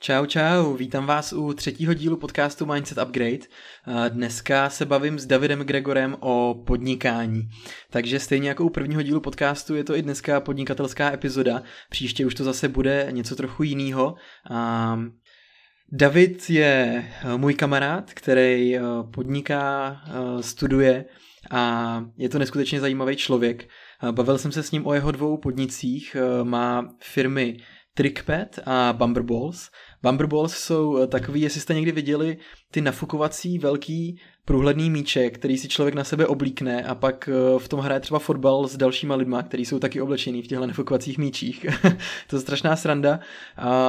Čau, čau, vítám vás u třetího dílu podcastu Mindset Upgrade. Dneska se bavím s Davidem Gregorem o podnikání. Takže stejně jako u prvního dílu podcastu je to i dneska podnikatelská epizoda. Příště už to zase bude něco trochu jiného. David je můj kamarád, který eh, podniká, eh, studuje a je to neskutečně zajímavý člověk. Bavil jsem se s ním o jeho dvou podnicích. Eh, má firmy Trickpad a Bumberballs. Bumberballs jsou takový, jestli jste někdy viděli ty nafukovací velký průhledný míček, který si člověk na sebe oblíkne a pak v tom hraje třeba fotbal s dalšíma lidma, kteří jsou taky oblečení v těchto nafukovacích míčích. to je strašná sranda.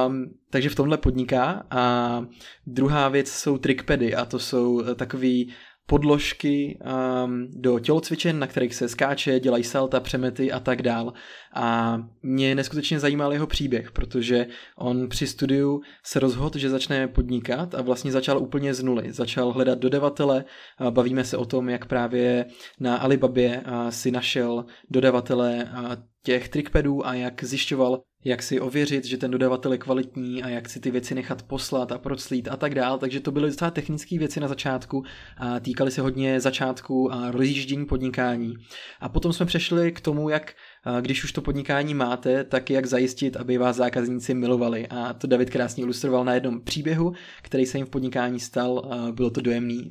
Um, takže v tomhle podniká. A druhá věc jsou trickpady a to jsou takový podložky um, do tělocvičen, na kterých se skáče, dělají salta, přemety a tak dál. A mě neskutečně zajímal jeho příběh, protože on při studiu se rozhodl, že začne podnikat a vlastně začal úplně z nuly. Začal hledat dodavatele, bavíme se o tom, jak právě na Alibabě si našel dodavatele těch trickpadů a jak zjišťoval, jak si ověřit, že ten dodavatel je kvalitní a jak si ty věci nechat poslat a proclít a tak dál. Takže to byly docela technické věci na začátku a týkaly se hodně začátku a rozjíždění podnikání. A potom jsme přešli k tomu, jak když už to podnikání máte, tak jak zajistit, aby vás zákazníci milovali. A to David krásně ilustroval na jednom příběhu, který se jim v podnikání stal. Bylo to dojemný.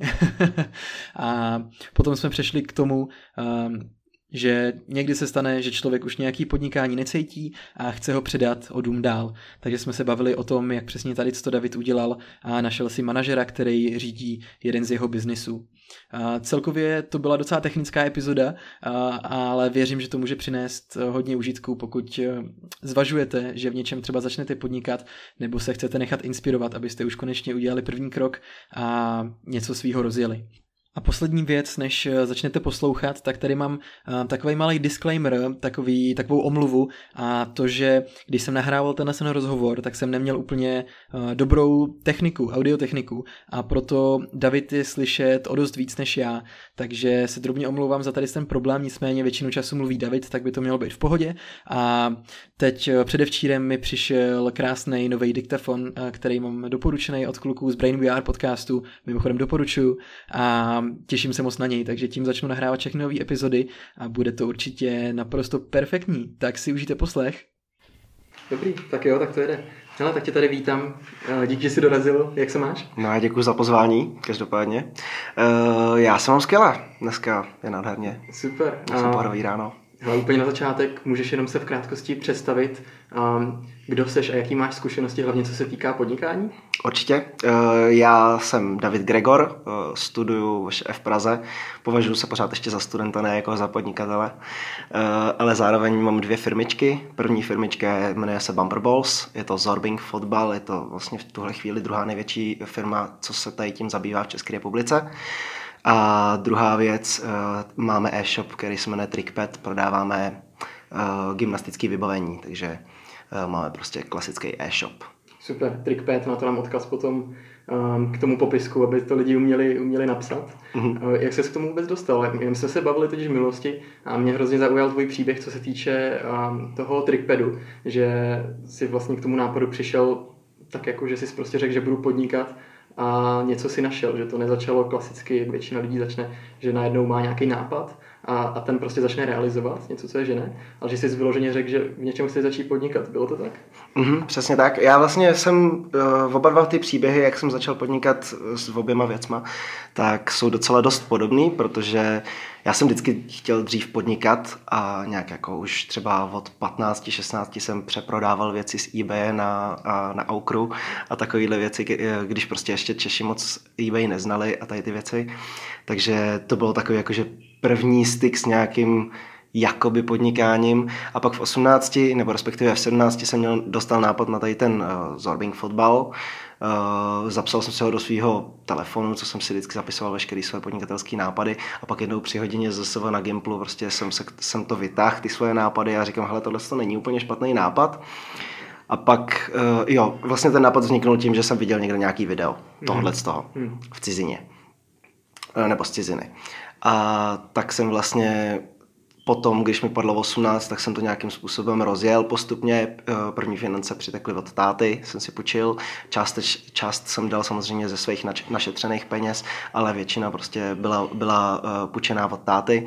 a potom jsme přešli k tomu, že někdy se stane, že člověk už nějaký podnikání necítí a chce ho předat o dům dál. Takže jsme se bavili o tom, jak přesně tady to David udělal a našel si manažera, který řídí jeden z jeho biznisů. A celkově to byla docela technická epizoda, a, ale věřím, že to může přinést hodně užitku, pokud eh, zvažujete, že v něčem třeba začnete podnikat nebo se chcete nechat inspirovat, abyste už konečně udělali první krok a něco svýho rozjeli. A poslední věc, než eh, začnete poslouchat, tak tady mám uh, takový malý disclaimer, takový, takovou omluvu. A to, že když jsem nahrával tenhle rozhovor, tak jsem neměl úplně uh, dobrou techniku, audiotechniku. A proto David je slyšet o dost víc než já, takže se drobně omlouvám za tady ten problém, nicméně většinu času mluví David, tak by to mělo být v pohodě. A teď předevčírem mi přišel krásný nový diktafon, který mám doporučený od kluků z Brain VR podcastu, mimochodem doporučuju. A těším se moc na něj, takže tím začnu nahrávat všechny nové epizody a bude to určitě naprosto perfektní. Tak si užijte poslech. Dobrý, tak jo, tak to jde. Hele, tak tě tady vítám. Eh, díky, že jsi dorazil. Jak se máš? No a děkuji za pozvání, každopádně. Uh, já jsem mám skvěle. Dneska je nádherně. Super. Jsem pohodový ráno. Úplně na začátek můžeš jenom se v krátkosti představit, um, kdo seš a jaký máš zkušenosti, hlavně co se týká podnikání? Určitě. Uh, já jsem David Gregor, uh, studuju v Praze. Považuji se pořád ještě za studenta, ne jako za podnikatele. Uh, ale zároveň mám dvě firmičky. První firmička jmenuje se Bumper Balls, je to Zorbing Fotbal, je to vlastně v tuhle chvíli druhá největší firma, co se tady tím zabývá v České republice. A druhá věc, eh, máme e-shop, který se jmenuje Trickpad, prodáváme eh, gymnastické vybavení, takže eh, máme prostě klasický e-shop. Super, Trickpad, na to nám odkaz potom ehm, k tomu popisku, aby to lidi uměli, uměli napsat. Mm-hmm. Jak se k tomu vůbec dostal? My jsme se bavili totiž v minulosti a mě hrozně zaujal tvůj příběh, co se týče um, toho trickpadu, že si vlastně k tomu nápadu přišel tak jako, že jsi prostě řekl, že budu podnikat a něco si našel, že to nezačalo klasicky, jak většina lidí začne, že najednou má nějaký nápad a, a ten prostě začne realizovat něco, co je žene, ale že jsi vyloženě řekl, že v něčem chce začít podnikat. Bylo to tak? Mm-hmm, přesně tak. Já vlastně jsem uh, oba dva ty příběhy, jak jsem začal podnikat s oběma věcma, tak jsou docela dost podobný, protože já jsem vždycky chtěl dřív podnikat a nějak jako už třeba od 15, 16 jsem přeprodával věci z eBay na, a, na Aukru a takovéhle věci, když prostě ještě Češi moc eBay neznali a tady ty věci. Takže to bylo takový jakože první styk s nějakým jakoby podnikáním a pak v 18, nebo respektive v 17 jsem měl, dostal nápad na tady ten uh, Zorbing fotbal. Uh, zapsal jsem se ho do svého telefonu, co jsem si vždycky zapisoval veškeré své podnikatelské nápady a pak jednou při hodině zase na Gimplu prostě jsem, se, jsem to vytáhl, ty svoje nápady a říkám, hele, tohle to není úplně špatný nápad. A pak, uh, jo, vlastně ten nápad vzniknul tím, že jsem viděl někde nějaký video tohle z toho mm. v cizině. Uh, nebo z ciziny. A tak jsem vlastně potom, když mi padlo 18, tak jsem to nějakým způsobem rozjel postupně. Eh, první finance přitekly od táty, jsem si půjčil. Část, část jsem dal samozřejmě ze svých našetřených peněz, ale většina prostě byla, byla eh, půjčená od táty.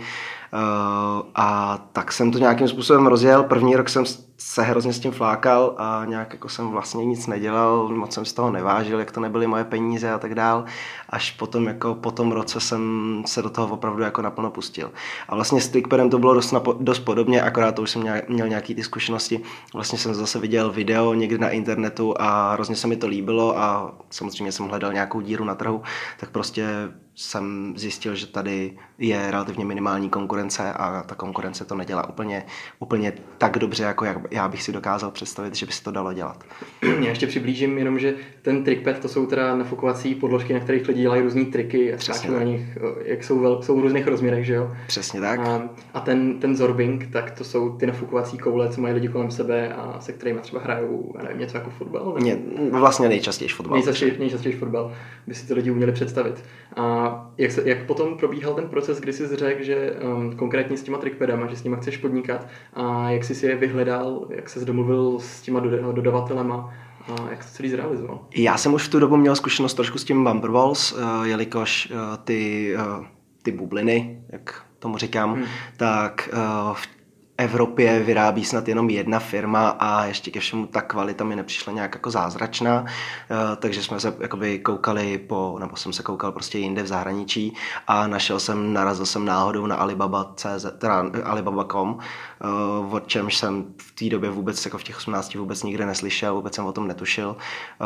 A tak jsem to nějakým způsobem rozjel. První rok jsem se hrozně s tím flákal a nějak jako jsem vlastně nic nedělal, moc jsem z toho nevážil, jak to nebyly moje peníze a tak dál. Až potom jako po tom roce jsem se do toho opravdu jako naplno pustil. A vlastně s Trickpadem to bylo dost, napo- dost podobně, akorát to už jsem měl, nějaký ty zkušenosti. Vlastně jsem zase viděl video někdy na internetu a hrozně se mi to líbilo a samozřejmě jsem hledal nějakou díru na trhu, tak prostě jsem zjistil, že tady je relativně minimální konkurence a ta konkurence to nedělá úplně, úplně tak dobře, jako jak já bych si dokázal představit, že by se to dalo dělat. Já ještě přiblížím jenom, že ten trickpad to jsou teda nafukovací podložky, na kterých lidi dělají různé triky a skáčou na nich, jak jsou, vel, jsou v různých rozměrech, že jo? Přesně tak. A, a ten, ten zorbing, tak to jsou ty nafukovací koule, co mají lidi kolem sebe a se kterými třeba hrajou, nevím, něco jako fotbal? Ne, vlastně nejčastěji fotbal. Nejčastěji, nejčastěji fotbal, by si ty lidi uměli představit. A jak, se, jak potom probíhal ten proces, kdy jsi řekl, že um, konkrétně s těma trickpadama, že s nimi chceš podnikat a jak jsi si je vyhledal, jak jsi domluvil s těma dodavatelema a jak to celý zrealizoval? Já jsem už v tu dobu měl zkušenost trošku s tím bumper walls, uh, jelikož uh, ty, uh, ty bubliny, jak tomu říkám, hmm. tak uh, v Evropě vyrábí snad jenom jedna firma a ještě ke všemu ta kvalita mi nepřišla nějak jako zázračná, eh, takže jsme se jakoby koukali po, nebo jsem se koukal prostě jinde v zahraničí a našel jsem, narazil jsem náhodou na Alibaba.cz, teda Alibaba.com, eh, o čemž jsem v té době vůbec, jako v těch 18 vůbec nikde neslyšel, vůbec jsem o tom netušil, eh,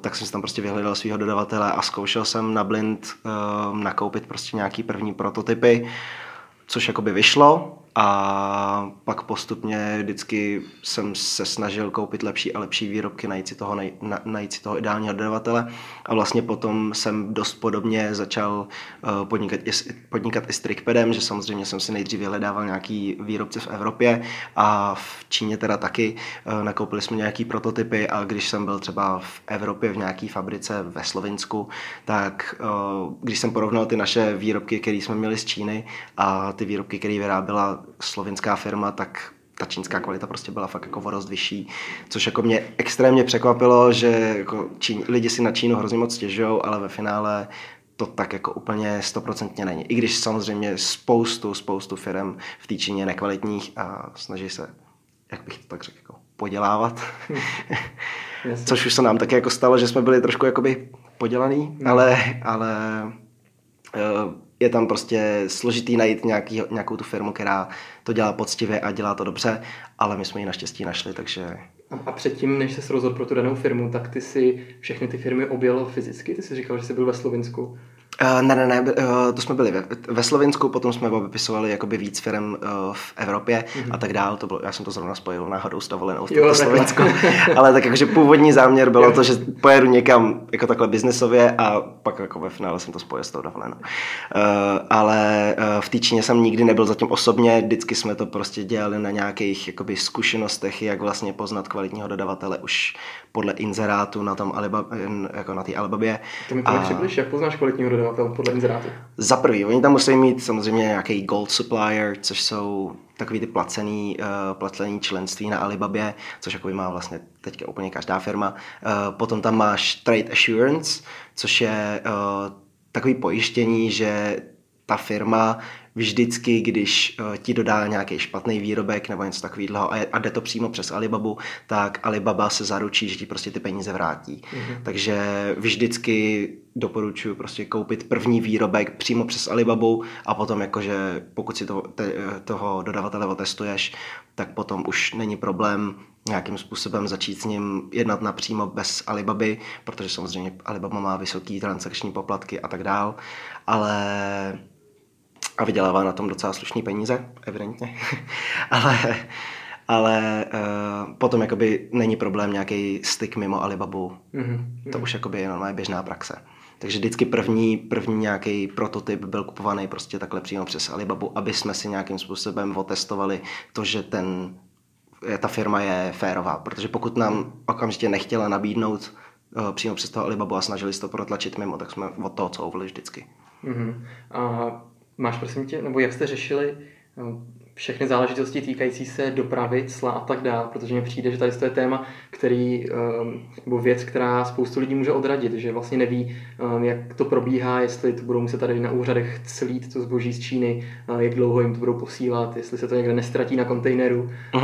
tak jsem si tam prostě vyhledal svého dodavatele a zkoušel jsem na blind nakoupit prostě nějaký první prototypy, což jakoby vyšlo, a pak postupně vždycky jsem se snažil koupit lepší a lepší výrobky, najít si toho, na, najít si toho ideálního dodavatele. A vlastně potom jsem dost podobně začal uh, podnikat, i, podnikat i s Trickpadem, že samozřejmě jsem si nejdřív vyhledával nějaký výrobce v Evropě a v Číně teda taky. Uh, nakoupili jsme nějaký prototypy a když jsem byl třeba v Evropě v nějaký fabrice ve Slovinsku, tak uh, když jsem porovnal ty naše výrobky, které jsme měli z Číny a ty výrobky, které vyráběla slovinská firma, tak ta čínská kvalita prostě byla fakt jako dost vyšší, což jako mě extrémně překvapilo, že jako Čín, lidi si na Čínu hrozně moc stěžují, ale ve finále to tak jako úplně stoprocentně není. I když samozřejmě spoustu, spoustu firm v té Číně nekvalitních a snaží se, jak bych to tak řekl, jako podělávat. Což už se nám taky jako stalo, že jsme byli trošku jakoby podělaný, no. ale, ale uh, je tam prostě složitý najít nějaký, nějakou tu firmu, která to dělá poctivě a dělá to dobře, ale my jsme ji naštěstí našli, takže... A předtím, než se rozhodl pro tu danou firmu, tak ty si všechny ty firmy objel fyzicky? Ty jsi říkal, že jsi byl ve Slovinsku. Uh, ne, ne, ne, uh, to jsme byli ve, ve Slovensku, potom jsme obepisovali jakoby víc firm uh, v Evropě mm-hmm. a tak dál. To bylo, já jsem to zrovna spojil náhodou s dovolenou v Slovensku. Ale tak jakože původní záměr bylo jo. to, že pojedu někam jako takhle biznesově a pak jako ve finále jsem to spojil s tou dovolenou. Uh, ale uh, v té Číně jsem nikdy nebyl zatím osobně, vždycky jsme to prostě dělali na nějakých jakoby zkušenostech, jak vlastně poznat kvalitního dodavatele už podle inzerátu na tom Alibab, jako na té Alibabě. To mi to a... jak poznáš kvalitního dodavatele? Dodavatel podle inzerátu? Za prvý, oni tam musí mít samozřejmě nějaký gold supplier, což jsou takový ty placený, uh, placený členství na Alibabě, což jako má vlastně teďka úplně každá firma. Uh, potom tam máš trade assurance, což je uh, takový pojištění, že ta firma vždycky, když uh, ti dodá nějaký špatný výrobek nebo něco takového a, a jde to přímo přes Alibabu, tak Alibaba se zaručí, že ti prostě ty peníze vrátí. Mm-hmm. Takže vždycky doporučuji prostě koupit první výrobek přímo přes Alibabu a potom jakože pokud si to, te, toho dodavatele otestuješ, tak potom už není problém nějakým způsobem začít s ním jednat napřímo bez Alibaby, protože samozřejmě Alibaba má vysoký transakční poplatky a tak dál, ale a vydělává na tom docela slušný peníze, evidentně. ale ale uh, potom jakoby není problém nějaký styk mimo Alibabu. Mm-hmm. To už jakoby je normálně běžná praxe. Takže vždycky první, první nějaký prototyp byl kupovaný prostě takhle přímo přes Alibabu, aby jsme si nějakým způsobem otestovali to, že ten, ta firma je férová. Protože pokud nám okamžitě nechtěla nabídnout uh, přímo přes toho Alibabu a snažili se to protlačit mimo, tak jsme od toho couvli vždycky. Mm-hmm. A máš prosím tě, nebo jak jste řešili, no, všechny záležitosti týkající se dopravy, cla a tak dále, protože mně přijde, že tady to je téma, který, ehm, nebo věc, která spoustu lidí může odradit, že vlastně neví, ehm, jak to probíhá, jestli to budou muset tady na úřadech celít to zboží z Číny, jak dlouho jim to budou posílat, jestli se to někde nestratí na kontejneru a,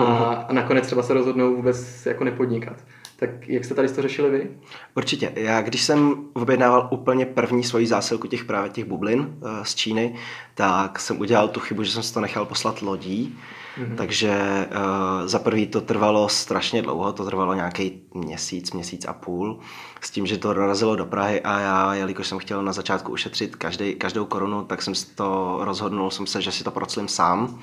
a nakonec třeba se rozhodnou vůbec jako nepodnikat. Tak jak jste tady to řešili vy? Určitě. Já když jsem objednával úplně první svoji zásilku těch právě těch bublin uh, z Číny, tak jsem udělal tu chybu, že jsem si to nechal poslat lodí. Mm-hmm. Takže uh, za prvý to trvalo strašně dlouho, to trvalo nějaký měsíc, měsíc a půl, s tím, že to dorazilo do Prahy a já, jelikož jsem chtěl na začátku ušetřit každý, každou korunu, tak jsem to rozhodnul jsem se, že si to proclím sám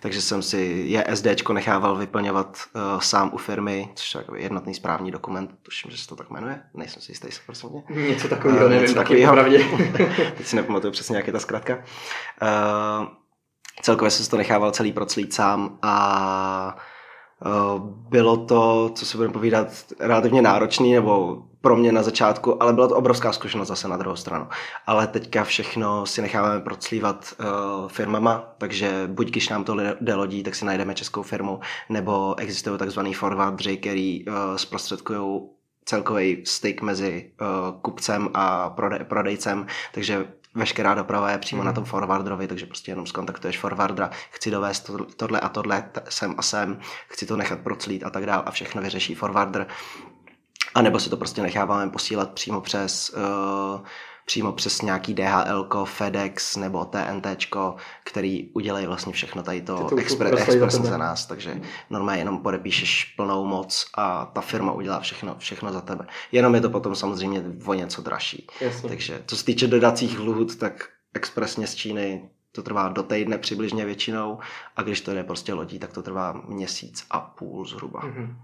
takže jsem si je SDčko nechával vyplňovat uh, sám u firmy, což je jednotný správní dokument, tuším, že se to tak jmenuje, nejsem si jistý, prosím mě. Něco takového, uh, nevím, něco takového. Teď si nepamatuju přesně, jak je ta zkratka. Uh, celkově jsem to nechával celý proclít sám a uh, bylo to, co se budeme povídat, relativně náročný, nebo pro mě na začátku, ale byla to obrovská zkušenost zase na druhou stranu. Ale teďka všechno si necháváme proclívat uh, firmama, takže buď když nám to jde lodí, tak si najdeme českou firmu, nebo existují takzvaný forwardři, který uh, zprostředkují celkový styk mezi uh, kupcem a prode- prodejcem, takže veškerá doprava je přímo mm. na tom forwarderovi, takže prostě jenom skontaktuješ forwardera, chci dovést to, tohle a tohle sem a sem, chci to nechat proclít a tak dál a všechno vyřeší forwarder. A nebo si to prostě necháváme posílat přímo přes uh, přímo přes nějaký DHL, FedEx nebo TNT, který udělají vlastně všechno tady to, to expre- expres za nás, takže normálně jenom podepíšeš plnou moc a ta firma udělá všechno, všechno za tebe. Jenom je to potom samozřejmě o něco dražší. Jasně. Takže co se týče dodacích lhůt, tak expresně z Číny to trvá do týdne přibližně většinou a když to jde prostě lodí, tak to trvá měsíc a půl zhruba. Mm-hmm.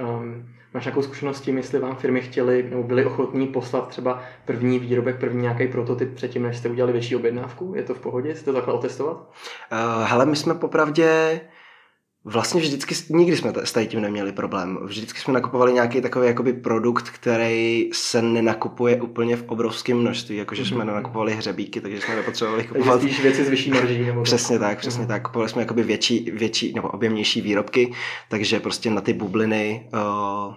Um, máš nějakou zkušenost s tím, jestli vám firmy chtěli nebo byli ochotní poslat třeba první výrobek, první nějaký prototyp předtím, než jste udělali větší objednávku? Je to v pohodě? Jste to takhle otestovat? Uh, hele, my jsme popravdě Vlastně vždycky, nikdy jsme s tady tím neměli problém. Vždycky jsme nakupovali nějaký takový jakoby produkt, který se nenakupuje úplně v obrovském množství, jakože jsme mm-hmm. nenakupovali hřebíky, takže jsme nepotřebovali kupovat. Takže věci z vyšší marží. Nebo přesně tak, přesně mm-hmm. tak. Kupovali jsme jakoby větší, větší nebo objemnější výrobky, takže prostě na ty bubliny uh,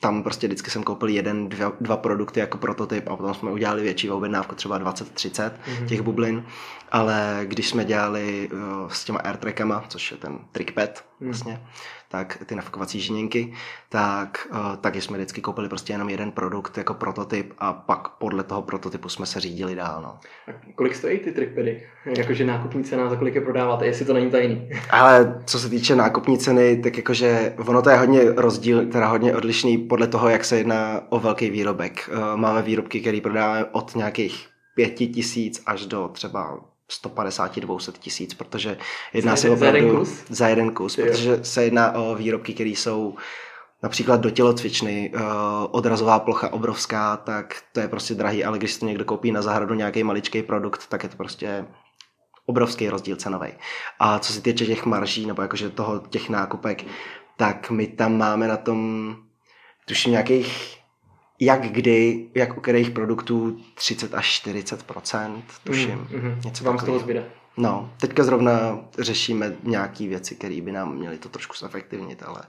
tam prostě vždycky jsem koupil jeden, dva, dva produkty jako prototyp a potom jsme udělali větší objednávku, třeba 20-30 mm-hmm. těch bublin, ale když jsme dělali uh, s těma airtrackama, což je ten trickpad mm. vlastně, tak ty nafukovací žiněnky, tak uh, taky jsme vždycky koupili prostě jenom jeden produkt jako prototyp a pak podle toho prototypu jsme se řídili dál. No. A kolik stojí ty trickpady? Jakože nákupní cena, za kolik je prodáváte, jestli to není tajný? Ale co se týče nákupní ceny, tak jakože ono to je hodně rozdíl, teda hodně odlišný podle toho, jak se jedná o velký výrobek. Uh, máme výrobky, které prodáváme od nějakých pěti tisíc až do třeba 150-200 tisíc, protože jedná za se opravdu za jeden kus, za jeden kus protože se jedná o výrobky, které jsou například do tělocvičny, uh, odrazová plocha obrovská, tak to je prostě drahý, ale když si to někdo koupí na zahradu nějaký maličký produkt, tak je to prostě obrovský rozdíl cenový. A co se týče těch marží, nebo jakože toho těch nákupek, tak my tam máme na tom tuším nějakých jak kdy, jak u kterých produktů 30 až 40% tuším. Mm-hmm. Něco Vám z toho zbyde. No, teďka zrovna řešíme nějaké věci, které by nám měly to trošku zefektivnit, ale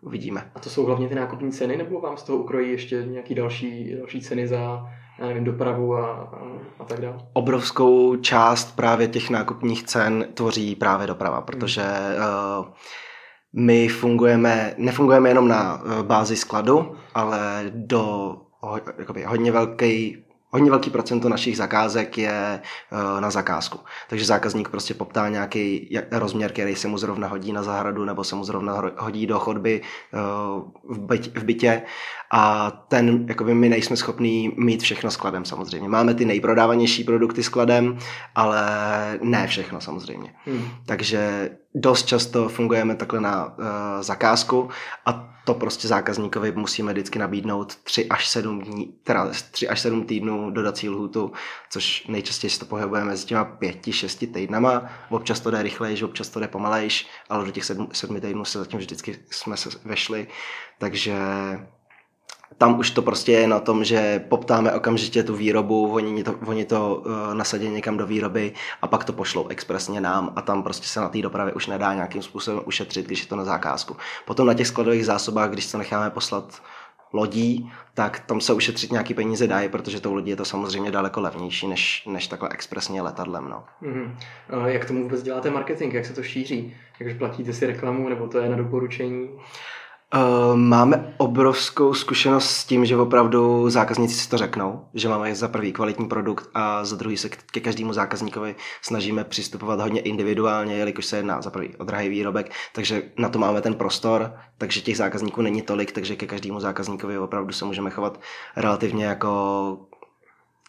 uvidíme. A to jsou hlavně ty nákupní ceny, nebo vám z toho ukrojí ještě nějaké další, další ceny za já nevím, dopravu a, a, a tak dále? Obrovskou část právě těch nákupních cen tvoří právě doprava, protože mm. uh, my fungujeme, nefungujeme jenom na eh, bázi skladu, ale do jakoby, hodně velký hodně velký procento našich zakázek je uh, na zakázku. Takže zákazník prostě poptá nějaký rozměr, který se mu zrovna hodí na zahradu nebo se mu zrovna hodí do chodby byt, v bytě a ten, jakoby my nejsme schopní mít všechno skladem samozřejmě. Máme ty nejprodávanější produkty skladem, ale ne všechno samozřejmě. Hmm. Takže dost často fungujeme takhle na uh, zakázku a to prostě zákazníkovi musíme vždycky nabídnout 3 až 7 dní, teda 3 až 7 týdnů dodací lhutu, což nejčastěji se to pohybujeme mezi těma 5-6 týdnama. Občas to jde rychlejš, občas to jde pomalejš, ale do těch 7, 7 týdnů se zatím vždycky jsme se vešli, takže tam už to prostě je na tom, že poptáme okamžitě tu výrobu, oni to, oni to uh, nasadí někam do výroby a pak to pošlou expresně nám a tam prostě se na té dopravě už nedá nějakým způsobem ušetřit, když je to na zakázku. Potom na těch skladových zásobách, když to necháme poslat lodí, tak tam se ušetřit nějaký peníze dají, protože tou lodí je to samozřejmě daleko levnější než, než takhle expresně letadlem. No. Mm-hmm. A jak tomu vůbec děláte marketing, jak se to šíří? Jakže platíte si reklamu, nebo to je na doporučení? Uh, máme obrovskou zkušenost s tím, že opravdu zákazníci si to řeknou, že máme za prvý kvalitní produkt a za druhý se ke každému zákazníkovi snažíme přistupovat hodně individuálně, jelikož se jedná za prvý o drahý výrobek, takže na to máme ten prostor, takže těch zákazníků není tolik, takže ke každému zákazníkovi opravdu se můžeme chovat relativně jako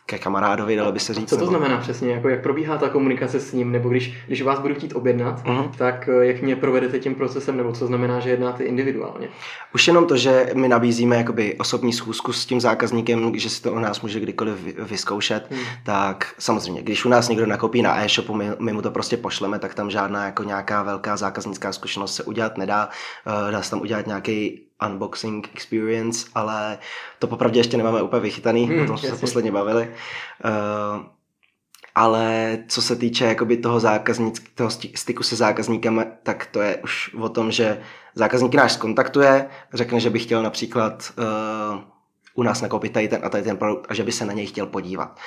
ke kamarádovi, dalo by se říct. Co to nebo... znamená přesně? Jako jak probíhá ta komunikace s ním? Nebo když, když vás budu chtít objednat, uh-huh. tak eh, jak mě provedete tím procesem? Nebo co znamená, že jednáte individuálně? Už jenom to, že my nabízíme jakoby osobní schůzku s tím zákazníkem, že si to u nás může kdykoliv vyzkoušet, hmm. tak samozřejmě, když u nás někdo nakoupí na e-shopu, my, my mu to prostě pošleme, tak tam žádná jako nějaká velká zákaznická zkušenost se udělat nedá. Uh, dá se tam udělat nějaký unboxing experience, ale to popravdě ještě nemáme úplně vychytaný, hmm, o tom jsme se posledně bavili. Uh, ale co se týče jakoby toho, toho styku se zákazníkem, tak to je už o tom, že zákazník náš skontaktuje, řekne, že by chtěl například uh, u nás nakoupit tady ten a tady ten produkt a že by se na něj chtěl podívat.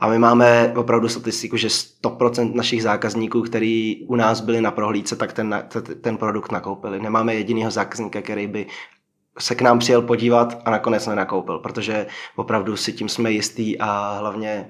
A my máme opravdu statistiku, že 100% našich zákazníků, který u nás byli na prohlídce, tak ten, ten produkt nakoupili. Nemáme jediného zákazníka, který by se k nám přijel podívat a nakonec nenakoupil, protože opravdu si tím jsme jistý a hlavně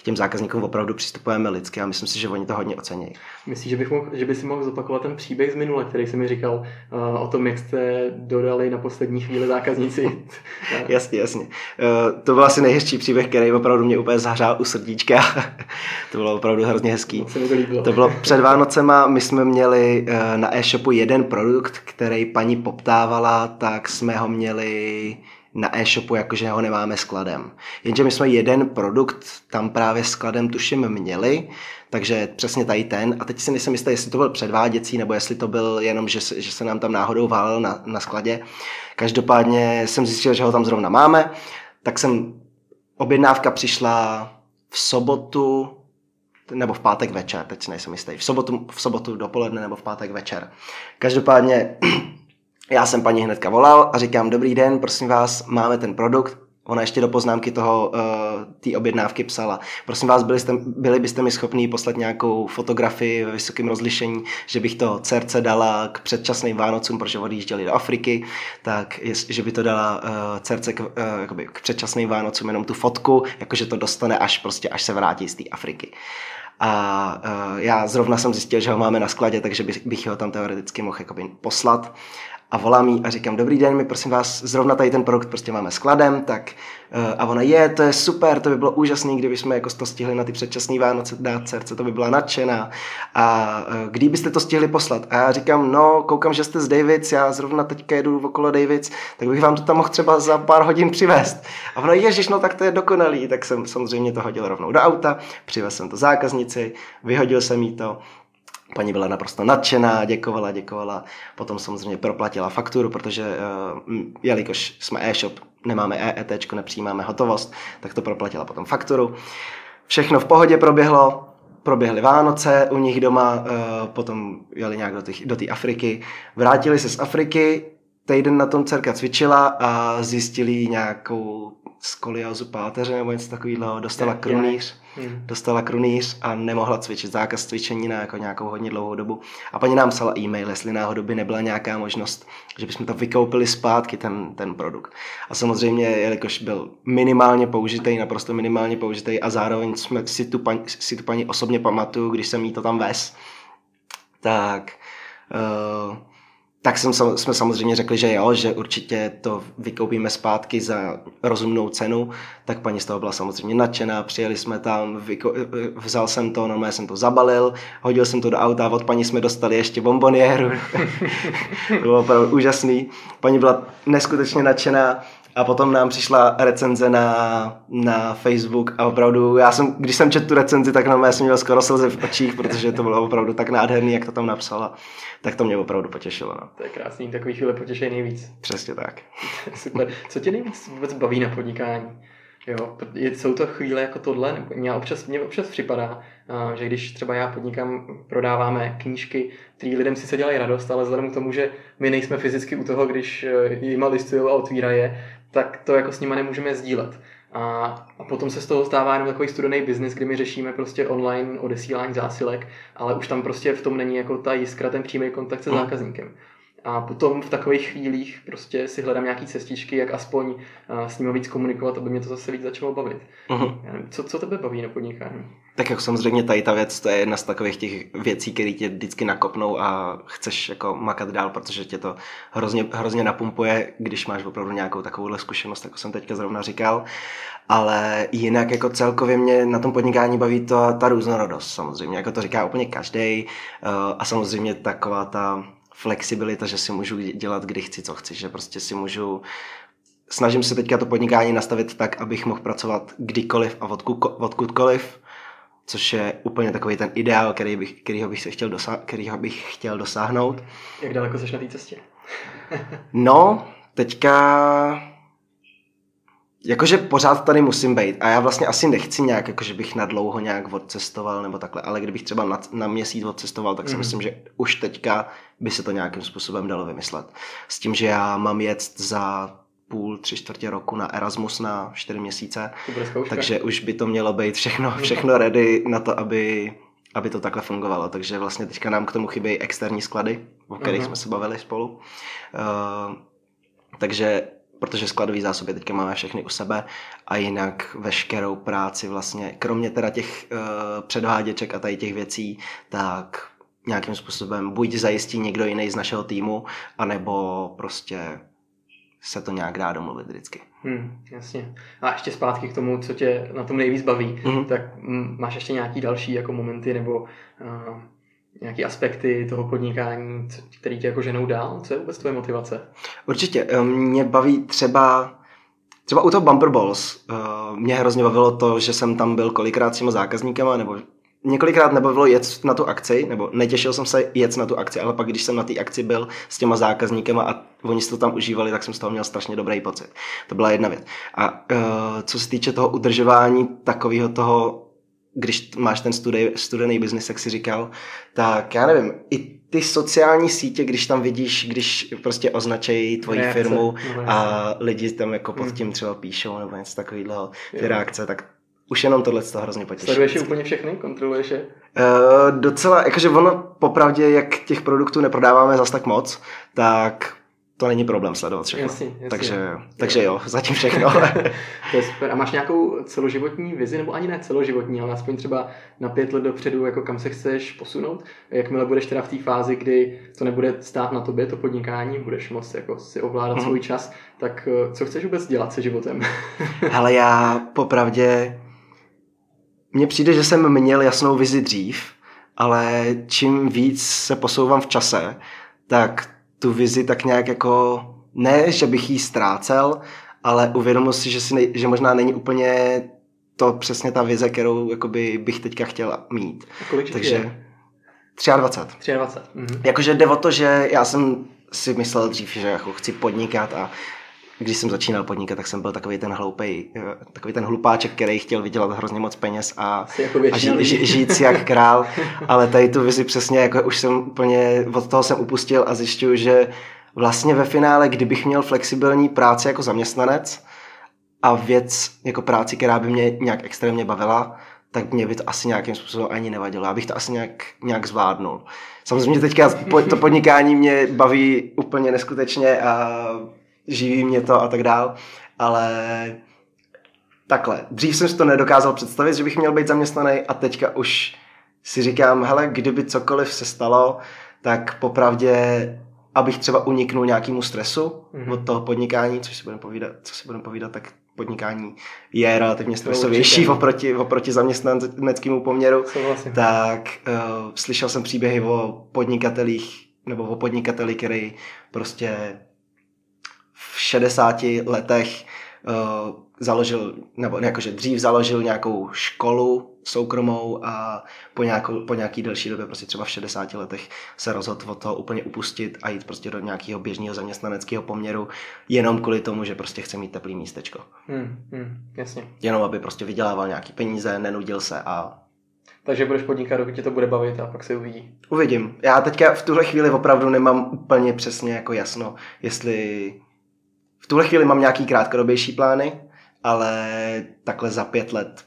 k těm zákazníkům opravdu přistupujeme lidsky a myslím si, že oni to hodně ocení. Myslíš, že, bych mohl, že by si mohl zopakovat ten příběh z minule, který jsi mi říkal uh, o tom, jak jste dodali na poslední chvíli zákazníci? jasně, jasně. Uh, to byl asi nejhezčí příběh, který opravdu mě úplně zahřál u srdíčka. to bylo opravdu hrozně hezký. To, to bylo před Vánocema, my jsme měli uh, na e-shopu jeden produkt, který paní poptávala, tak jsme ho měli na e-shopu, jakože ho nemáme skladem. Jenže my jsme jeden produkt tam právě skladem tuším měli, takže přesně tady ten. A teď si nejsem jistý, jestli to byl předváděcí, nebo jestli to byl jenom, že, se, že se nám tam náhodou válel na, na skladě. Každopádně jsem zjistil, že ho tam zrovna máme, tak jsem, objednávka přišla v sobotu, nebo v pátek večer, teď si nejsem jistý, v sobotu, v sobotu dopoledne nebo v pátek večer. Každopádně já jsem paní hnedka volal a říkám, dobrý den, prosím vás, máme ten produkt, Ona ještě do poznámky toho, uh, té objednávky psala. Prosím vás, byli, jste, byli byste mi schopni poslat nějakou fotografii ve vysokém rozlišení, že bych to dcerce dala k předčasným Vánocům, protože odjížděli do Afriky, tak je, že by to dala uh, dcerce k, uh, k předčasným Vánocům jenom tu fotku, jakože to dostane až prostě, až se vrátí z té Afriky. A uh, já zrovna jsem zjistil, že ho máme na skladě, takže bych, bych ho tam teoreticky mohl poslat a volám jí a říkám, dobrý den, my prosím vás, zrovna tady ten produkt prostě máme skladem, tak uh, a ona je, to je super, to by bylo úžasné, kdyby jsme jako to stihli na ty předčasné Vánoce dát dcerce, to by byla nadšená. A uh, kdy byste to stihli poslat? A já říkám, no, koukám, že jste z Davids, já zrovna teďka jedu okolo Davids, tak bych vám to tam mohl třeba za pár hodin přivést. A ona, ježiš, no tak to je dokonalý, tak jsem samozřejmě to hodil rovnou do auta, přivez jsem to zákaznici, vyhodil jsem jí to, Paní byla naprosto nadšená, děkovala, děkovala. Potom samozřejmě proplatila fakturu, protože uh, jelikož jsme e-shop, nemáme EET, nepřijímáme hotovost, tak to proplatila potom fakturu. Všechno v pohodě proběhlo, proběhly Vánoce u nich doma, uh, potom jeli nějak do té do Afriky. Vrátili se z Afriky, týden na tom dcerka cvičila a zjistili nějakou skoliozu páteře nebo něco takového, dostala krunýř, hmm. dostala krunýř a nemohla cvičit, zákaz cvičení na jako nějakou hodně dlouhou dobu. A paní nám psala e-mail, jestli náhodou by nebyla nějaká možnost, že bychom to vykoupili zpátky, ten, ten produkt. A samozřejmě, jelikož byl minimálně použitý, naprosto minimálně použitý a zároveň jsme si tu, paní, si tu paní osobně pamatuju, když jsem jí to tam ves, tak uh, tak jsem, jsme samozřejmě řekli, že jo, že určitě to vykoupíme zpátky za rozumnou cenu, tak paní z toho byla samozřejmě nadšená, přijeli jsme tam, vyko, vzal jsem to, normálně jsem to zabalil, hodil jsem to do auta, od paní jsme dostali ještě bomboniéru, to bylo opravdu úžasný. Paní byla neskutečně nadšená, A potom nám přišla recenze na, na Facebook a opravdu, já jsem, když jsem četl tu recenzi, tak na jsem měl skoro slzy v očích, protože to bylo opravdu tak nádherný, jak to tam napsala. Tak to mě opravdu potěšilo. No. To je krásný, takový chvíle potěšení nejvíc. Přesně tak. Super. Co tě nejvíc vůbec baví na podnikání? Jo, jsou to chvíle jako tohle, nebo mě občas, mě občas připadá, že když třeba já podnikám, prodáváme knížky, které lidem sice dělají radost, ale vzhledem k tomu, že my nejsme fyzicky u toho, když e, jima listují a otvírají je, tak to jako s nima nemůžeme sdílet. A, a potom se z toho stává jenom takový studený biznis, kdy my řešíme prostě online odesílání zásilek, ale už tam prostě v tom není jako ta jiskra, ten přímý kontakt se zákazníkem. A potom v takových chvílích prostě si hledám nějaký cestičky, jak aspoň s ním víc komunikovat, aby mě to zase víc začalo bavit. Uh-huh. Co, co tebe baví na podnikání? Tak jako samozřejmě tady ta věc, to je jedna z takových těch věcí, které tě vždycky nakopnou a chceš jako makat dál, protože tě to hrozně, hrozně napumpuje, když máš opravdu nějakou takovouhle zkušenost, jako jsem teďka zrovna říkal. Ale jinak jako celkově mě na tom podnikání baví to ta různorodost samozřejmě, jako to říká úplně každý eh, a samozřejmě taková ta flexibilita, že si můžu dělat, kdy chci, co chci, že prostě si můžu snažím se teďka to podnikání nastavit tak, abych mohl pracovat kdykoliv a odkud, odkudkoliv, což je úplně takový ten ideál, který bych, kterýho, bych se chtěl dosa- kterýho bych chtěl dosáhnout. Jak daleko jsi na té cestě? no, teďka jakože pořád tady musím být a já vlastně asi nechci nějak, jakože bych na dlouho nějak odcestoval nebo takhle, ale kdybych třeba na, na měsíc odcestoval, tak si mm. myslím, že už teďka by se to nějakým způsobem dalo vymyslet. S tím, že já mám jet za půl, tři čtvrtě roku na Erasmus na čtyři měsíce, takže už by to mělo být všechno, všechno ready na to, aby, aby to takhle fungovalo. Takže vlastně teďka nám k tomu chybějí externí sklady, o kterých uh-huh. jsme se bavili spolu. Uh, takže protože skladové zásoby teďka máme všechny u sebe a jinak veškerou práci vlastně, kromě teda těch uh, předváděček a tady těch věcí, tak nějakým způsobem buď zajistí někdo jiný z našeho týmu, anebo prostě se to nějak dá domluvit vždycky. Hmm, jasně. A ještě zpátky k tomu, co tě na tom nejvíc baví, mm-hmm. tak m, máš ještě nějaký další jako momenty nebo uh, nějaké aspekty toho podnikání, který tě jako ženou dál? Co je vůbec tvoje motivace? Určitě. Eh, mě baví třeba Třeba u toho Bumper Balls uh, mě hrozně bavilo to, že jsem tam byl kolikrát s těma zákazníkama, nebo několikrát nebavilo jet na tu akci, nebo netěšil jsem se jet na tu akci, ale pak když jsem na té akci byl s těma zákazníkama a oni si to tam užívali, tak jsem z toho měl strašně dobrý pocit. To byla jedna věc. A uh, co se týče toho udržování takového toho když máš ten studej, studený biznis, jak si říkal, tak já nevím, i ty sociální sítě, když tam vidíš, když prostě označejí tvoji reakce, firmu a lidi tam jako pod hmm. tím třeba píšou nebo něco takového, ty jo. reakce, tak už jenom tohle to hrozně potěší. Sleduješ je úplně všechny? Kontroluješ je? Uh, docela, jakože ono popravdě, jak těch produktů neprodáváme zas tak moc, tak to není problém sledovat všechno. Jasně, jasně. Takže, takže jo, zatím všechno. to je super. A máš nějakou celoživotní vizi, nebo ani ne celoživotní, ale aspoň třeba na pět let dopředu, jako kam se chceš posunout? Jakmile budeš teda v té fázi, kdy to nebude stát na tobě, to podnikání, budeš moct jako si ovládat mm. svůj čas, tak eh, co chceš vůbec dělat se životem? Ale já popravdě, mně přijde, že jsem měl jasnou vizi dřív, ale čím víc se posouvám v čase, tak tu vizi tak nějak jako, ne, že bych ji ztrácel, ale uvědomil si, že, si ne, že možná není úplně to přesně ta vize, kterou jakoby bych teďka chtěl mít. A kolik Takže je? 23. 23. Mhm. Jakože jde o to, že já jsem si myslel dřív, že jako chci podnikat a když jsem začínal podnikat, tak jsem byl takový ten hloupej, eh, takový ten hlupáček, který chtěl vydělat hrozně moc peněz a, jako a ži, ži, žít si jak král, ale tady tu vizi přesně, jako už jsem úplně, od toho jsem upustil a zjišťuju, že vlastně ve finále, kdybych měl flexibilní práci jako zaměstnanec a věc jako práci, která by mě nějak extrémně bavila, tak mě by to asi nějakým způsobem ani nevadilo. Já bych to asi nějak, nějak zvládnul. Samozřejmě teďka to podnikání mě baví úplně neskutečně a živí mě to a tak dál, ale takhle. Dřív jsem si to nedokázal představit, že bych měl být zaměstnaný a teďka už si říkám, hele, kdyby cokoliv se stalo, tak popravdě, abych třeba uniknul nějakému stresu mm-hmm. od toho podnikání, což si budeme povídat, co si budeme povídat, tak podnikání je relativně stresovější oproti, oproti zaměstnaneckému poměru, vlastně. tak uh, slyšel jsem příběhy o podnikatelích nebo o podnikateli, který prostě v 60 letech uh, založil, nebo jakože dřív založil nějakou školu soukromou a po, nějakou, po nějaký delší době, prostě třeba v 60 letech, se rozhodl od toho úplně upustit a jít prostě do nějakého běžného zaměstnaneckého poměru, jenom kvůli tomu, že prostě chce mít teplý místečko. Hmm, hmm, jasně. Jenom aby prostě vydělával nějaký peníze, nenudil se a takže budeš podnikat, dokud tě to bude bavit a pak se uvidí. Uvidím. Já teďka v tuhle chvíli opravdu nemám úplně přesně jako jasno, jestli v tuhle chvíli mám nějaký krátkodobější plány, ale takhle za pět let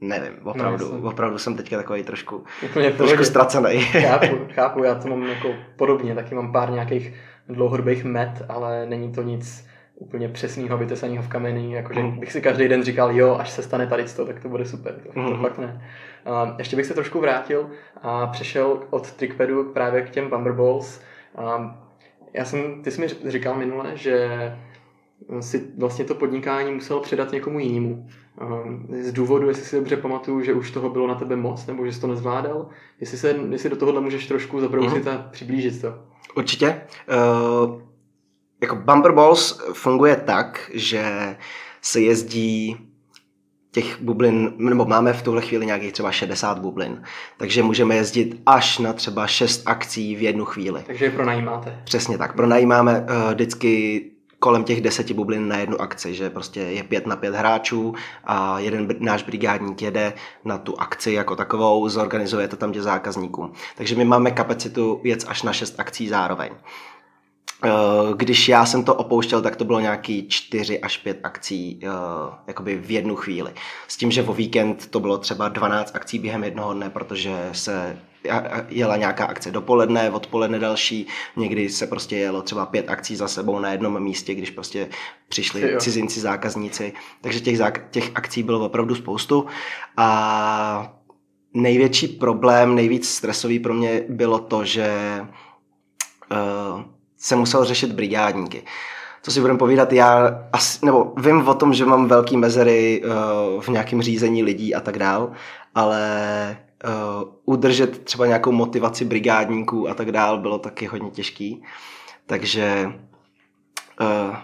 nevím, opravdu, no, opravdu jsem teďka takový trošku, Úplně trošku ztracený. Chápu, chápu, já to mám jako podobně, taky mám pár nějakých dlouhodobých met, ale není to nic úplně přesného, vytesaného v kameni, jakože mm. bych si každý den říkal, jo, až se stane tady to, tak to bude super, to, mm. to mhm. fakt ne. Uh, ještě bych se trošku vrátil a přešel od trickpadu právě k těm Bumberballs. Uh, já jsem, ty jsi mi říkal minule, že si vlastně to podnikání musel předat někomu jinému. Z důvodu, jestli si dobře pamatuju, že už toho bylo na tebe moc, nebo že jsi to nezvládal, jestli, se, jestli do tohohle můžeš trošku zabrousit mm-hmm. a přiblížit to. Určitě. Uh, jako Bumper Balls funguje tak, že se jezdí těch bublin, nebo máme v tuhle chvíli nějakých třeba 60 bublin, takže můžeme jezdit až na třeba 6 akcí v jednu chvíli. Takže je pronajímáte. Přesně tak, pronajímáme uh, vždycky kolem těch deseti bublin na jednu akci, že prostě je pět na pět hráčů a jeden náš brigádník jede na tu akci jako takovou, zorganizuje to tam tě zákazníkům. Takže my máme kapacitu věc až na šest akcí zároveň. Eh, když já jsem to opouštěl, tak to bylo nějaký čtyři až pět akcí uh, jakoby v jednu chvíli. S tím, že vo víkend to bylo třeba 12 akcí během jednoho dne, protože se jela nějaká akce dopoledne, odpoledne další, někdy se prostě jelo třeba pět akcí za sebou na jednom místě, když prostě přišli jo. cizinci, zákazníci, takže těch, těch akcí bylo opravdu spoustu a největší problém, nejvíc stresový pro mě bylo to, že uh, se musel řešit brigádníky. Co si budeme povídat, já asi, nebo vím o tom, že mám velký mezery uh, v nějakém řízení lidí a tak dál, ale uh, udržet třeba nějakou motivaci brigádníků a tak dál bylo taky hodně těžký. Takže uh,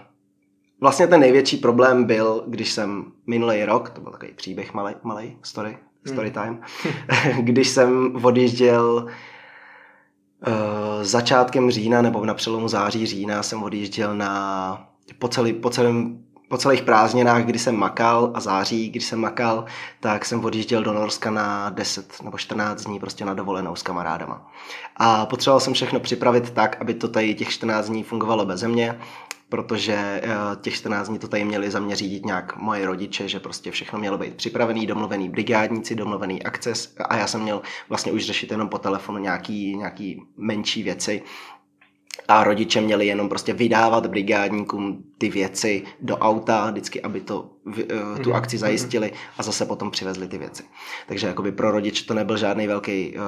vlastně ten největší problém byl, když jsem minulý rok, to byl takový příběh malý, malý story, story hmm. time, když jsem odjížděl uh, začátkem října nebo na přelomu září října jsem odjížděl na po, celý, po celém po celých prázdninách, kdy jsem makal a září, když jsem makal, tak jsem odjížděl do Norska na 10 nebo 14 dní prostě na dovolenou s kamarádama. A potřeboval jsem všechno připravit tak, aby to tady těch 14 dní fungovalo bez mě, protože eh, těch 14 dní to tady měli za mě řídit nějak moje rodiče, že prostě všechno mělo být připravený, domluvený brigádníci, domluvený akces a já jsem měl vlastně už řešit jenom po telefonu nějaký, nějaký menší věci, a rodiče měli jenom prostě vydávat brigádníkům ty věci do auta, vždycky, aby to, eh, tu mhm, akci mhm. zajistili a zase potom přivezli ty věci. Takže jakoby pro rodiče to nebyl žádný velký, eh,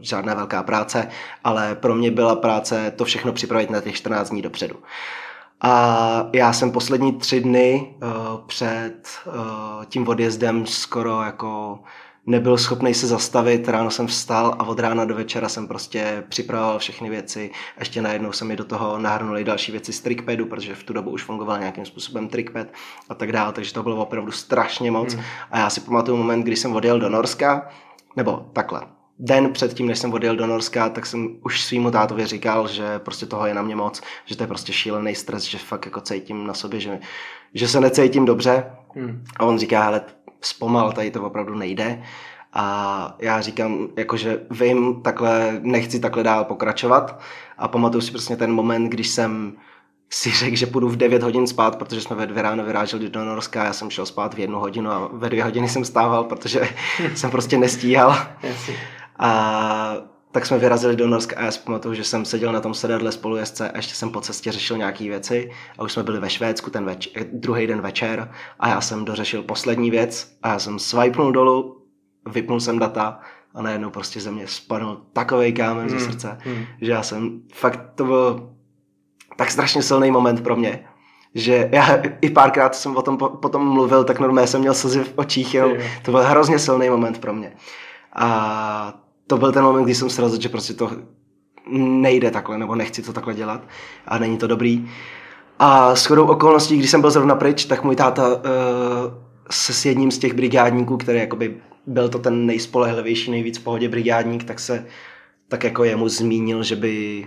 žádná velká práce, ale pro mě byla práce to všechno připravit na těch 14 dní dopředu. A já jsem poslední tři dny uh, před uh, tím odjezdem skoro jako nebyl schopný se zastavit, ráno jsem vstal a od rána do večera jsem prostě připravoval všechny věci a ještě najednou se mi do toho nahrnuli další věci z trickpadu, protože v tu dobu už fungoval nějakým způsobem trickpad a tak dále, takže to bylo opravdu strašně moc hmm. a já si pamatuju moment, kdy jsem odjel do Norska, nebo takhle, den předtím, než jsem odjel do Norska, tak jsem už svýmu tátovi říkal, že prostě toho je na mě moc, že to je prostě šílený stres, že fakt jako cítím na sobě, že, že se necítím dobře. Hmm. A on říká, hele, zpomal, tady to opravdu nejde. A já říkám, jakože vím, takhle, nechci takhle dál pokračovat. A pamatuju si prostě ten moment, když jsem si řekl, že půjdu v 9 hodin spát, protože jsme ve dvě ráno vyráželi do Norska, já jsem šel spát v jednu hodinu a ve dvě hodiny jsem stával, protože jsem prostě nestíhal. A tak jsme vyrazili do Norska a já si pamatuju, že jsem seděl na tom sedadle spolujezdce a ještě jsem po cestě řešil nějaké věci a už jsme byli ve Švédsku ten več- druhý den večer a já jsem dořešil poslední věc a já jsem swipenul dolů, vypnul jsem data a najednou prostě ze mě spadl takový kámen hmm. ze srdce, hmm. že já jsem, fakt to byl tak strašně silný moment pro mě, že já i párkrát jsem o tom potom mluvil, tak normálně jsem měl slzy v očích, jenom, to byl hrozně silný moment pro mě. A to byl ten moment, kdy jsem se rozhodl, že prostě to nejde takhle, nebo nechci to takhle dělat a není to dobrý. A s chodou okolností, když jsem byl zrovna pryč, tak můj táta uh, se s jedním z těch brigádníků, který jakoby byl to ten nejspolehlivější, nejvíc v pohodě brigádník, tak se tak jako jemu zmínil, že by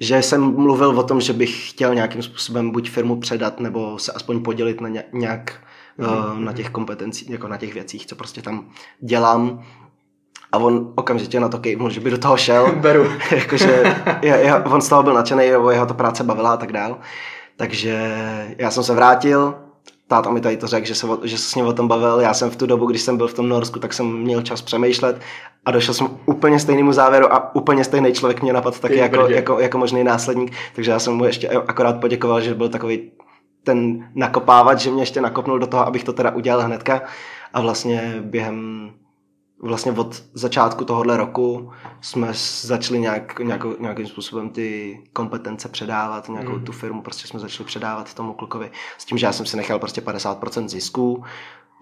že jsem mluvil o tom, že bych chtěl nějakým způsobem buď firmu předat, nebo se aspoň podělit na nějak mm-hmm. uh, na těch kompetencích, jako na těch věcích, co prostě tam dělám. A on okamžitě na to kejvnul, že by do toho šel. Beru. Jakože je, je, on z toho byl nadšený, jeho to práce bavila a tak dál. Takže já jsem se vrátil, táta mi tady to řekl, že se, že se s ním o tom bavil. Já jsem v tu dobu, když jsem byl v tom Norsku, tak jsem měl čas přemýšlet a došel jsem úplně stejnému závěru a úplně stejný člověk mě napadl taky jako, jako, jako, možný následník. Takže já jsem mu ještě akorát poděkoval, že byl takový ten nakopávat, že mě ještě nakopnul do toho, abych to teda udělal hnedka. A vlastně během vlastně od začátku tohohle roku jsme začali nějak, nějakou, nějakým způsobem ty kompetence předávat, nějakou mm. tu firmu prostě jsme začali předávat tomu klukovi s tím, že já jsem si nechal prostě 50% zisků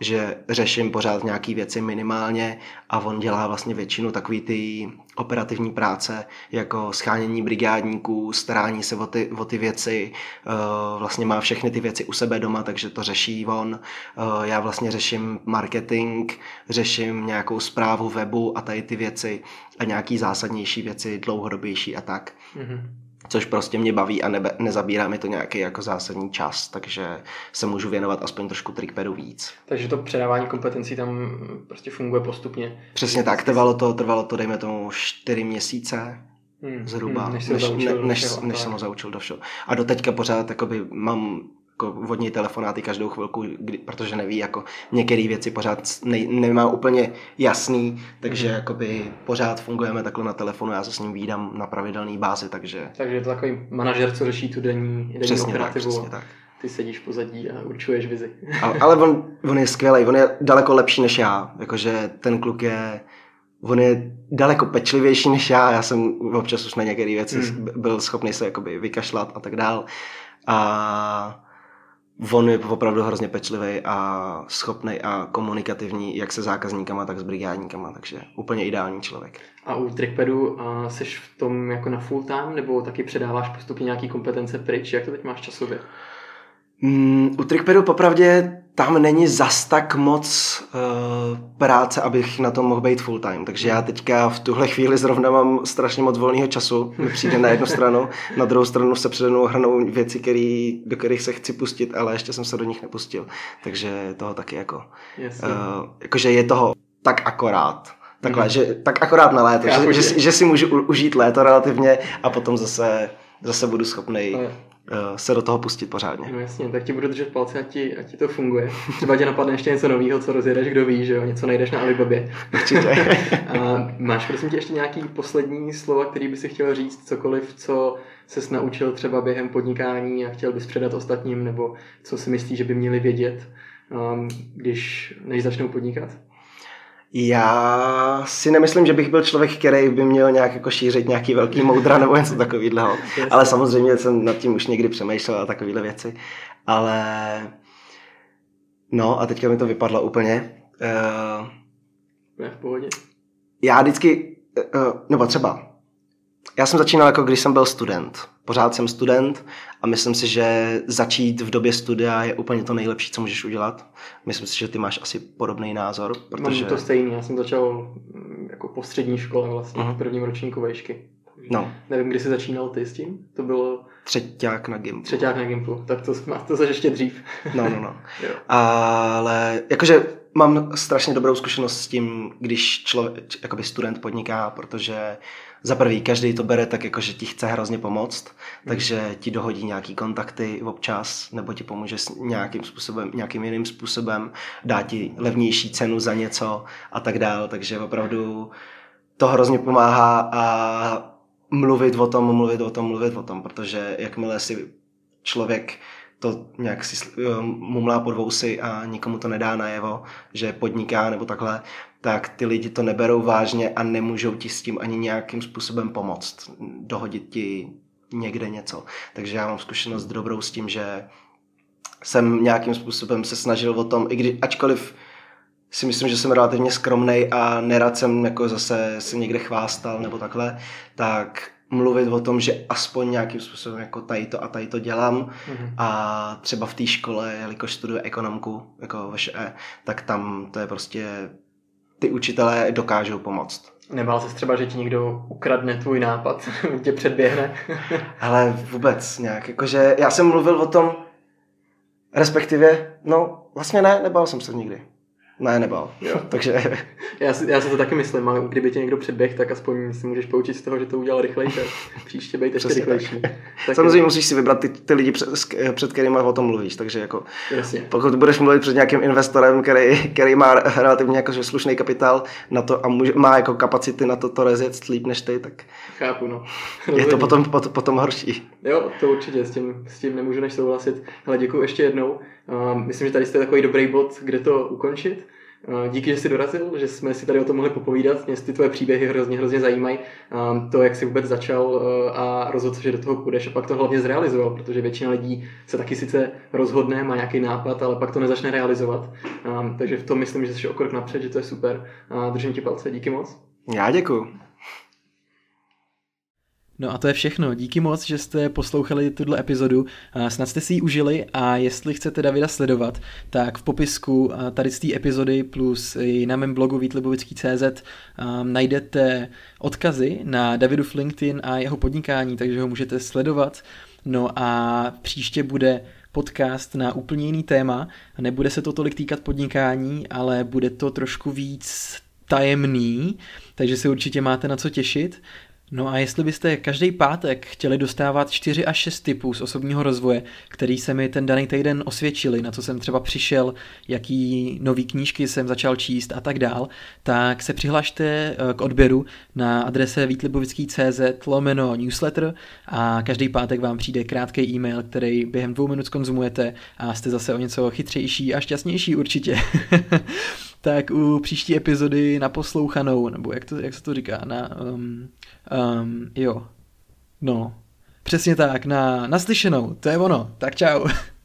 že řeším pořád nějaký věci minimálně a on dělá vlastně většinu takový ty operativní práce, jako schánění brigádníků, starání se o ty, o ty věci, uh, vlastně má všechny ty věci u sebe doma, takže to řeší on. Uh, já vlastně řeším marketing, řeším nějakou zprávu webu a tady ty věci a nějaký zásadnější věci, dlouhodobější a tak. Mm-hmm což prostě mě baví a nebe, nezabírá mi to nějaký jako zásadní čas, takže se můžu věnovat aspoň trošku trickpedu víc. Takže to předávání kompetencí tam prostě funguje postupně. Přesně tak, trvalo to, trvalo to dejme tomu čtyři měsíce, Hmm, zhruba, hmm, než, než, než, než, než jsem ho zaučil do všeho. A do teďka pořád jakoby, mám jako vodní telefonáty každou chvilku, kdy, protože neví, jako některé věci pořád ne, nemá úplně jasný, takže mm. jakoby pořád fungujeme takhle na telefonu, já se s ním výdám na pravidelné bázi, takže... Takže je to takový manažer, co řeší tu denní, denní přesně operativu. Tak, přesně tak. Ty sedíš pozadí a určuješ vizi. ale, ale on, on je skvělý, on je daleko lepší než já, jakože ten kluk je on je daleko pečlivější než já, já jsem občas už na některé věci mm. byl schopný se jakoby vykašlat a tak dál. A on je opravdu hrozně pečlivý a schopný a komunikativní jak se zákazníkama, tak s brigádníkama, takže úplně ideální člověk. A u Trickpadu jsi v tom jako na full time, nebo taky předáváš postupně nějaký kompetence pryč? Jak to teď máš časově? Mm, u Trickpadu popravdě tam není zas tak moc uh, práce, abych na tom mohl být full time. Takže já teďka v tuhle chvíli zrovna mám strašně moc volného času. Mi přijde na jednu stranu, na druhou stranu se přede mnou hrnou věci, který, do kterých se chci pustit, ale ještě jsem se do nich nepustil. Takže toho taky jako, uh, jakože je toho tak akorát. Takhle, mm. že, tak akorát na léto, že, že, že, si můžu užít léto relativně a potom zase, zase budu schopný Eh, se do toho pustit pořádně. No jasně, tak ti budu držet palce, ať ti, ať ti to funguje. Třeba tě napadne ještě něco nového, co rozjedeš, kdo ví, že jo, něco najdeš na Alibabě. Určitě. a máš prosím tě ještě nějaký poslední slova, který by si chtěl říct, cokoliv, co se naučil třeba během podnikání a chtěl bys předat ostatním, nebo co si myslíš, že by měli vědět, um, když než začnou podnikat? Já si nemyslím, že bych byl člověk, který by měl nějak jako šířit nějaký velký moudra nebo něco takového. Ale samozřejmě jsem nad tím už někdy přemýšlel a takovéhle věci. Ale no a teďka mi to vypadlo úplně. Uh, ne, v pohodě. Já vždycky, uh, nebo třeba, já jsem začínal jako když jsem byl student. Pořád jsem student a myslím si, že začít v době studia je úplně to nejlepší, co můžeš udělat. Myslím si, že ty máš asi podobný názor. Protože... Mám to stejný, já jsem začal mm, jako po střední škole vlastně, uh-huh. v prvním ročníku vejšky. No. Nevím, kdy jsi začínal ty s tím? To bylo... Třeťák na Gimplu. Třeťák na Gimplu, tak to, to se ještě dřív. No, no, no. Ale jakože mám strašně dobrou zkušenost s tím, když člověk, jakoby student podniká, protože za prvý, každý to bere tak, jako že ti chce hrozně pomoct, hmm. takže ti dohodí nějaký kontakty občas, nebo ti pomůže s nějakým způsobem, nějakým jiným způsobem, dá ti levnější cenu za něco a tak dál, takže opravdu to hrozně pomáhá a mluvit o tom, mluvit o tom, mluvit o tom, protože jakmile si člověk to nějak si mumlá pod vousy a nikomu to nedá najevo, že podniká nebo takhle, tak ty lidi to neberou vážně a nemůžou ti s tím ani nějakým způsobem pomoct, dohodit ti někde něco. Takže já mám zkušenost dobrou s tím, že jsem nějakým způsobem se snažil o tom, i když, ačkoliv si myslím, že jsem relativně skromný a nerad jsem jako zase se někde chvástal nebo takhle, tak mluvit o tom, že aspoň nějakým způsobem jako tady to a tady to dělám mm-hmm. a třeba v té škole, jelikož studuji ekonomku, jako VŠE, tak tam to je prostě, ty učitelé dokážou pomoct. Nebál se třeba, že ti někdo ukradne tvůj nápad, tě předběhne? Ale vůbec nějak, jakože já jsem mluvil o tom, respektive, no vlastně ne, nebál jsem se nikdy. Ne, nebal. Jo. Takže... já, si, já si to taky myslím, ale kdyby tě někdo předběh, tak aspoň si můžeš poučit z toho, že to udělal rychlejší. Příště být ještě rychlejší. Tak. Samozřejmě musíš si vybrat ty, ty lidi, před, před kterými o tom mluvíš. Takže jako, Jasně. pokud budeš mluvit před nějakým investorem, který, který má relativně jako slušný kapitál na to a může, má jako kapacity na to to rozjet líp než ty, tak Chápu, no. je to potom, potom, potom horší. Jo, to určitě, s tím, s tím nemůžu než souhlasit. Ale děkuji ještě jednou. Uh, myslím, že tady jste takový dobrý bod, kde to ukončit. Díky, že jsi dorazil, že jsme si tady o tom mohli popovídat. Mě ty tvoje příběhy hrozně, hrozně zajímají. To, jak jsi vůbec začal a rozhodl že do toho půjdeš a pak to hlavně zrealizoval, protože většina lidí se taky sice rozhodne, má nějaký nápad, ale pak to nezačne realizovat. Takže v tom myslím, že jsi o krok napřed, že to je super. Držím ti palce, díky moc. Já děkuji. No a to je všechno. Díky moc, že jste poslouchali tuto epizodu. Snad jste si ji užili a jestli chcete Davida sledovat, tak v popisku tady z té epizody plus i na mém blogu vítlibovický.cz najdete odkazy na Davidu LinkedIn a jeho podnikání, takže ho můžete sledovat. No a příště bude podcast na úplně jiný téma. Nebude se to tolik týkat podnikání, ale bude to trošku víc tajemný, takže se určitě máte na co těšit. No a jestli byste každý pátek chtěli dostávat 4 až 6 typů z osobního rozvoje, který se mi ten daný týden osvědčili, na co jsem třeba přišel, jaký nový knížky jsem začal číst a tak dál, tak se přihlašte eh, k odběru na adrese vítlibovický.cz lomeno newsletter a každý pátek vám přijde krátký e-mail, který během dvou minut konzumujete a jste zase o něco chytřejší a šťastnější určitě. tak u příští epizody na poslouchanou, nebo jak, to, jak se to říká, na, um, um, jo, no, přesně tak, na naslyšenou, to je ono, tak čau.